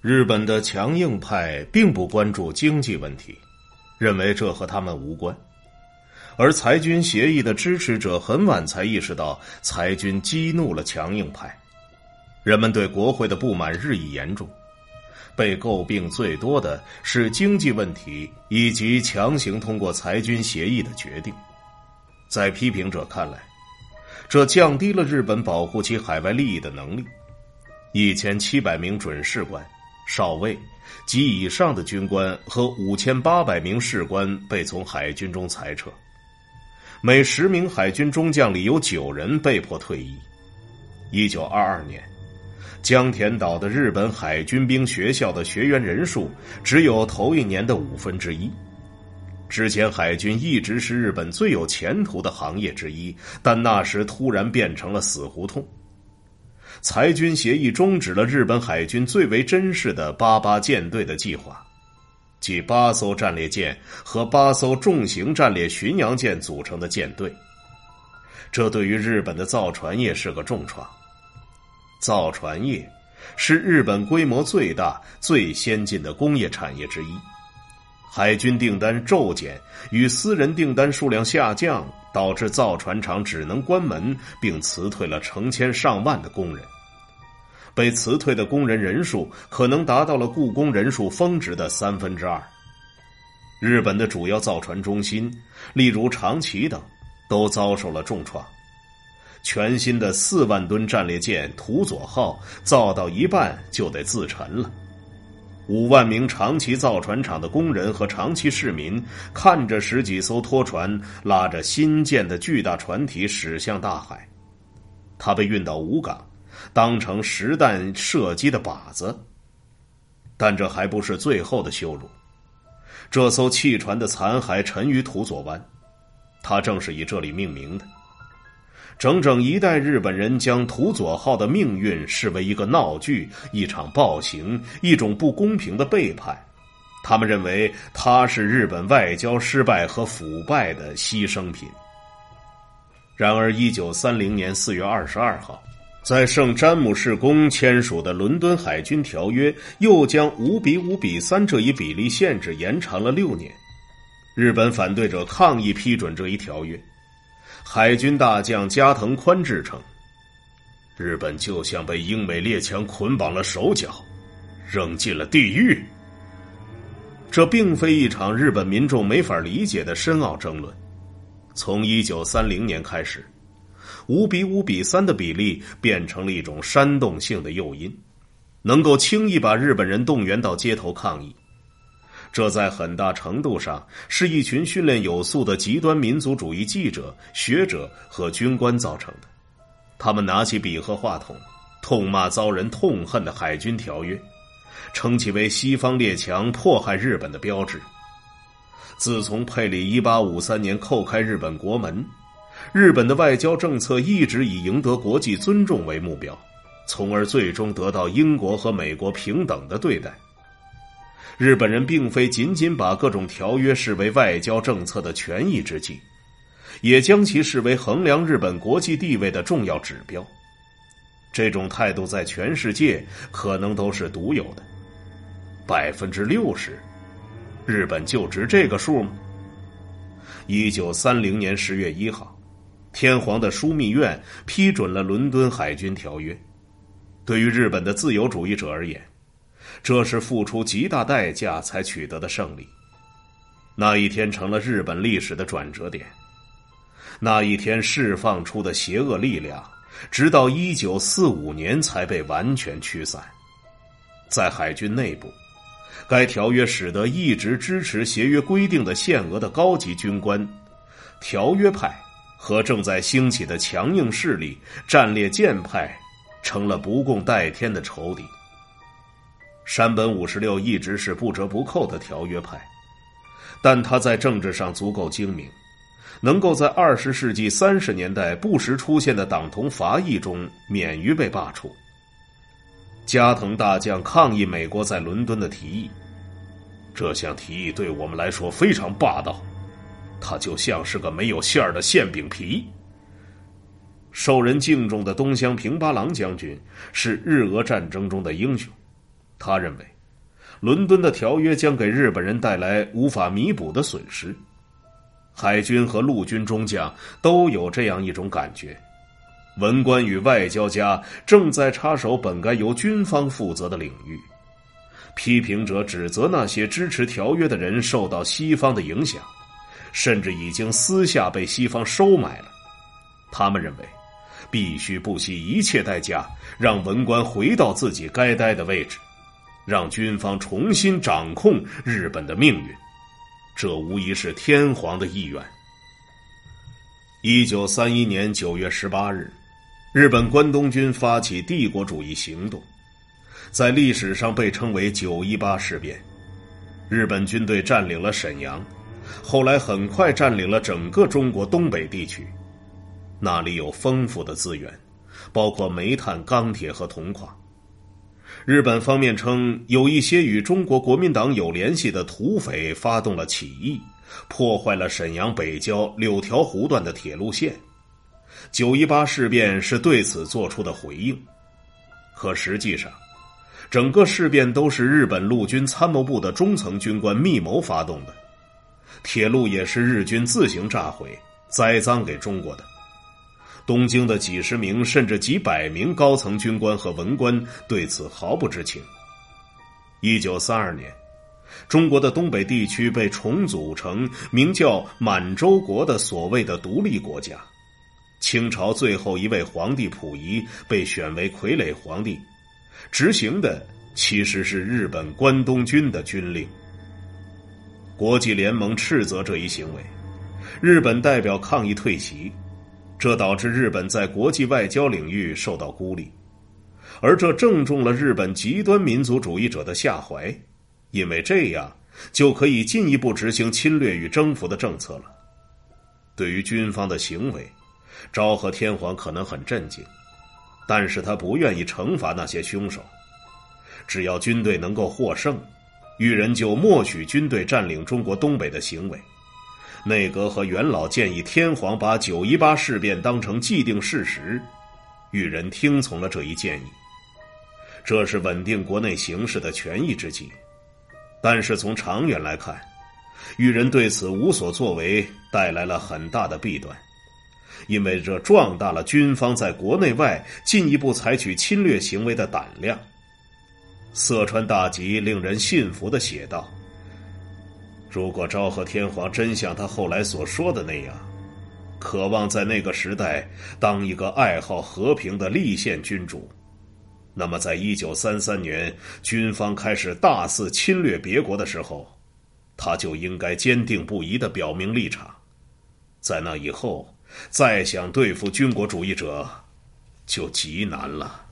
日本的强硬派并不关注经济问题，认为这和他们无关。而裁军协议的支持者很晚才意识到，裁军激怒了强硬派，人们对国会的不满日益严重。被诟病最多的是经济问题以及强行通过裁军协议的决定。在批评者看来，这降低了日本保护其海外利益的能力。一千七百名准士官、少尉及以上的军官和五千八百名士官被从海军中裁撤，每十名海军中将里有九人被迫退役。一九二二年。江田岛的日本海军兵学校的学员人数只有头一年的五分之一。之前海军一直是日本最有前途的行业之一，但那时突然变成了死胡同。裁军协议终止了日本海军最为珍视的八八舰队的计划，即八艘战列舰和八艘重型战列巡洋舰组成的舰队。这对于日本的造船业是个重创。造船业是日本规模最大、最先进的工业产业之一。海军订单骤减与私人订单数量下降，导致造船厂只能关门，并辞退了成千上万的工人。被辞退的工人人数可能达到了雇工人数峰值的三分之二。日本的主要造船中心，例如长崎等，都遭受了重创。全新的四万吨战列舰“土佐号”造到一半就得自沉了。五万名长崎造船厂的工人和长崎市民看着十几艘拖船拉着新建的巨大船体驶向大海，它被运到武港，当成实弹射击的靶子。但这还不是最后的羞辱。这艘汽船的残骸沉于土佐湾，它正是以这里命名的。整整一代日本人将土佐号的命运视为一个闹剧、一场暴行、一种不公平的背叛。他们认为它是日本外交失败和腐败的牺牲品。然而，一九三零年四月二十二号，在圣詹姆士宫签署的《伦敦海军条约》又将五比五比三这一比例限制延长了六年。日本反对者抗议批准这一条约。海军大将加藤宽志称：“日本就像被英美列强捆绑了手脚，扔进了地狱。”这并非一场日本民众没法理解的深奥争论。从一九三零年开始，五比五比三的比例变成了一种煽动性的诱因，能够轻易把日本人动员到街头抗议。这在很大程度上是一群训练有素的极端民族主义记者、学者和军官造成的。他们拿起笔和话筒，痛骂遭人痛恨的海军条约，称其为西方列强迫害日本的标志。自从佩里一八五三年叩开日本国门，日本的外交政策一直以赢得国际尊重为目标，从而最终得到英国和美国平等的对待。日本人并非仅仅把各种条约视为外交政策的权宜之计，也将其视为衡量日本国际地位的重要指标。这种态度在全世界可能都是独有的。百分之六十，日本就值这个数吗？一九三零年十月一号，天皇的枢密院批准了《伦敦海军条约》。对于日本的自由主义者而言，这是付出极大代价才取得的胜利。那一天成了日本历史的转折点。那一天释放出的邪恶力量，直到一九四五年才被完全驱散。在海军内部，该条约使得一直支持协约规定的限额的高级军官、条约派和正在兴起的强硬势力战列舰派，成了不共戴天的仇敌。山本五十六一直是不折不扣的条约派，但他在政治上足够精明，能够在二十世纪三十年代不时出现的党同伐异中免于被罢黜。加藤大将抗议美国在伦敦的提议，这项提议对我们来说非常霸道，它就像是个没有馅儿的馅饼皮。受人敬重的东乡平八郎将军是日俄战争中的英雄。他认为，伦敦的条约将给日本人带来无法弥补的损失。海军和陆军中将都有这样一种感觉：文官与外交家正在插手本该由军方负责的领域。批评者指责那些支持条约的人受到西方的影响，甚至已经私下被西方收买了。他们认为，必须不惜一切代价让文官回到自己该待的位置，让军方重新掌控日本的命运。这无疑是天皇的意愿。一九三一年九月十八日，日本关东军发起帝国主义行动。在历史上被称为“九一八事变”，日本军队占领了沈阳，后来很快占领了整个中国东北地区。那里有丰富的资源，包括煤炭、钢铁和铜矿。日本方面称，有一些与中国国民党有联系的土匪发动了起义，破坏了沈阳北郊柳条湖段的铁路线。九一八事变是对此做出的回应，可实际上。整个事变都是日本陆军参谋部的中层军官密谋发动的，铁路也是日军自行炸毁、栽赃给中国的。东京的几十名甚至几百名高层军官和文官对此毫不知情。一九三二年，中国的东北地区被重组成名叫满洲国的所谓的独立国家，清朝最后一位皇帝溥仪被选为傀儡皇帝。执行的其实是日本关东军的军令。国际联盟斥责这一行为，日本代表抗议退席，这导致日本在国际外交领域受到孤立，而这正中了日本极端民族主义者的下怀，因为这样就可以进一步执行侵略与征服的政策了。对于军方的行为，昭和天皇可能很震惊。但是他不愿意惩罚那些凶手，只要军队能够获胜，裕仁就默许军队占领中国东北的行为。内阁和元老建议天皇把九一八事变当成既定事实，裕仁听从了这一建议。这是稳定国内形势的权宜之计，但是从长远来看，裕仁对此无所作为，带来了很大的弊端。因为这壮大了军方在国内外进一步采取侵略行为的胆量。色川大吉令人信服的写道：“如果昭和天皇真像他后来所说的那样，渴望在那个时代当一个爱好和平的立宪君主，那么在一九三三年军方开始大肆侵略别国的时候，他就应该坚定不移的表明立场。在那以后。”再想对付军国主义者，就极难了。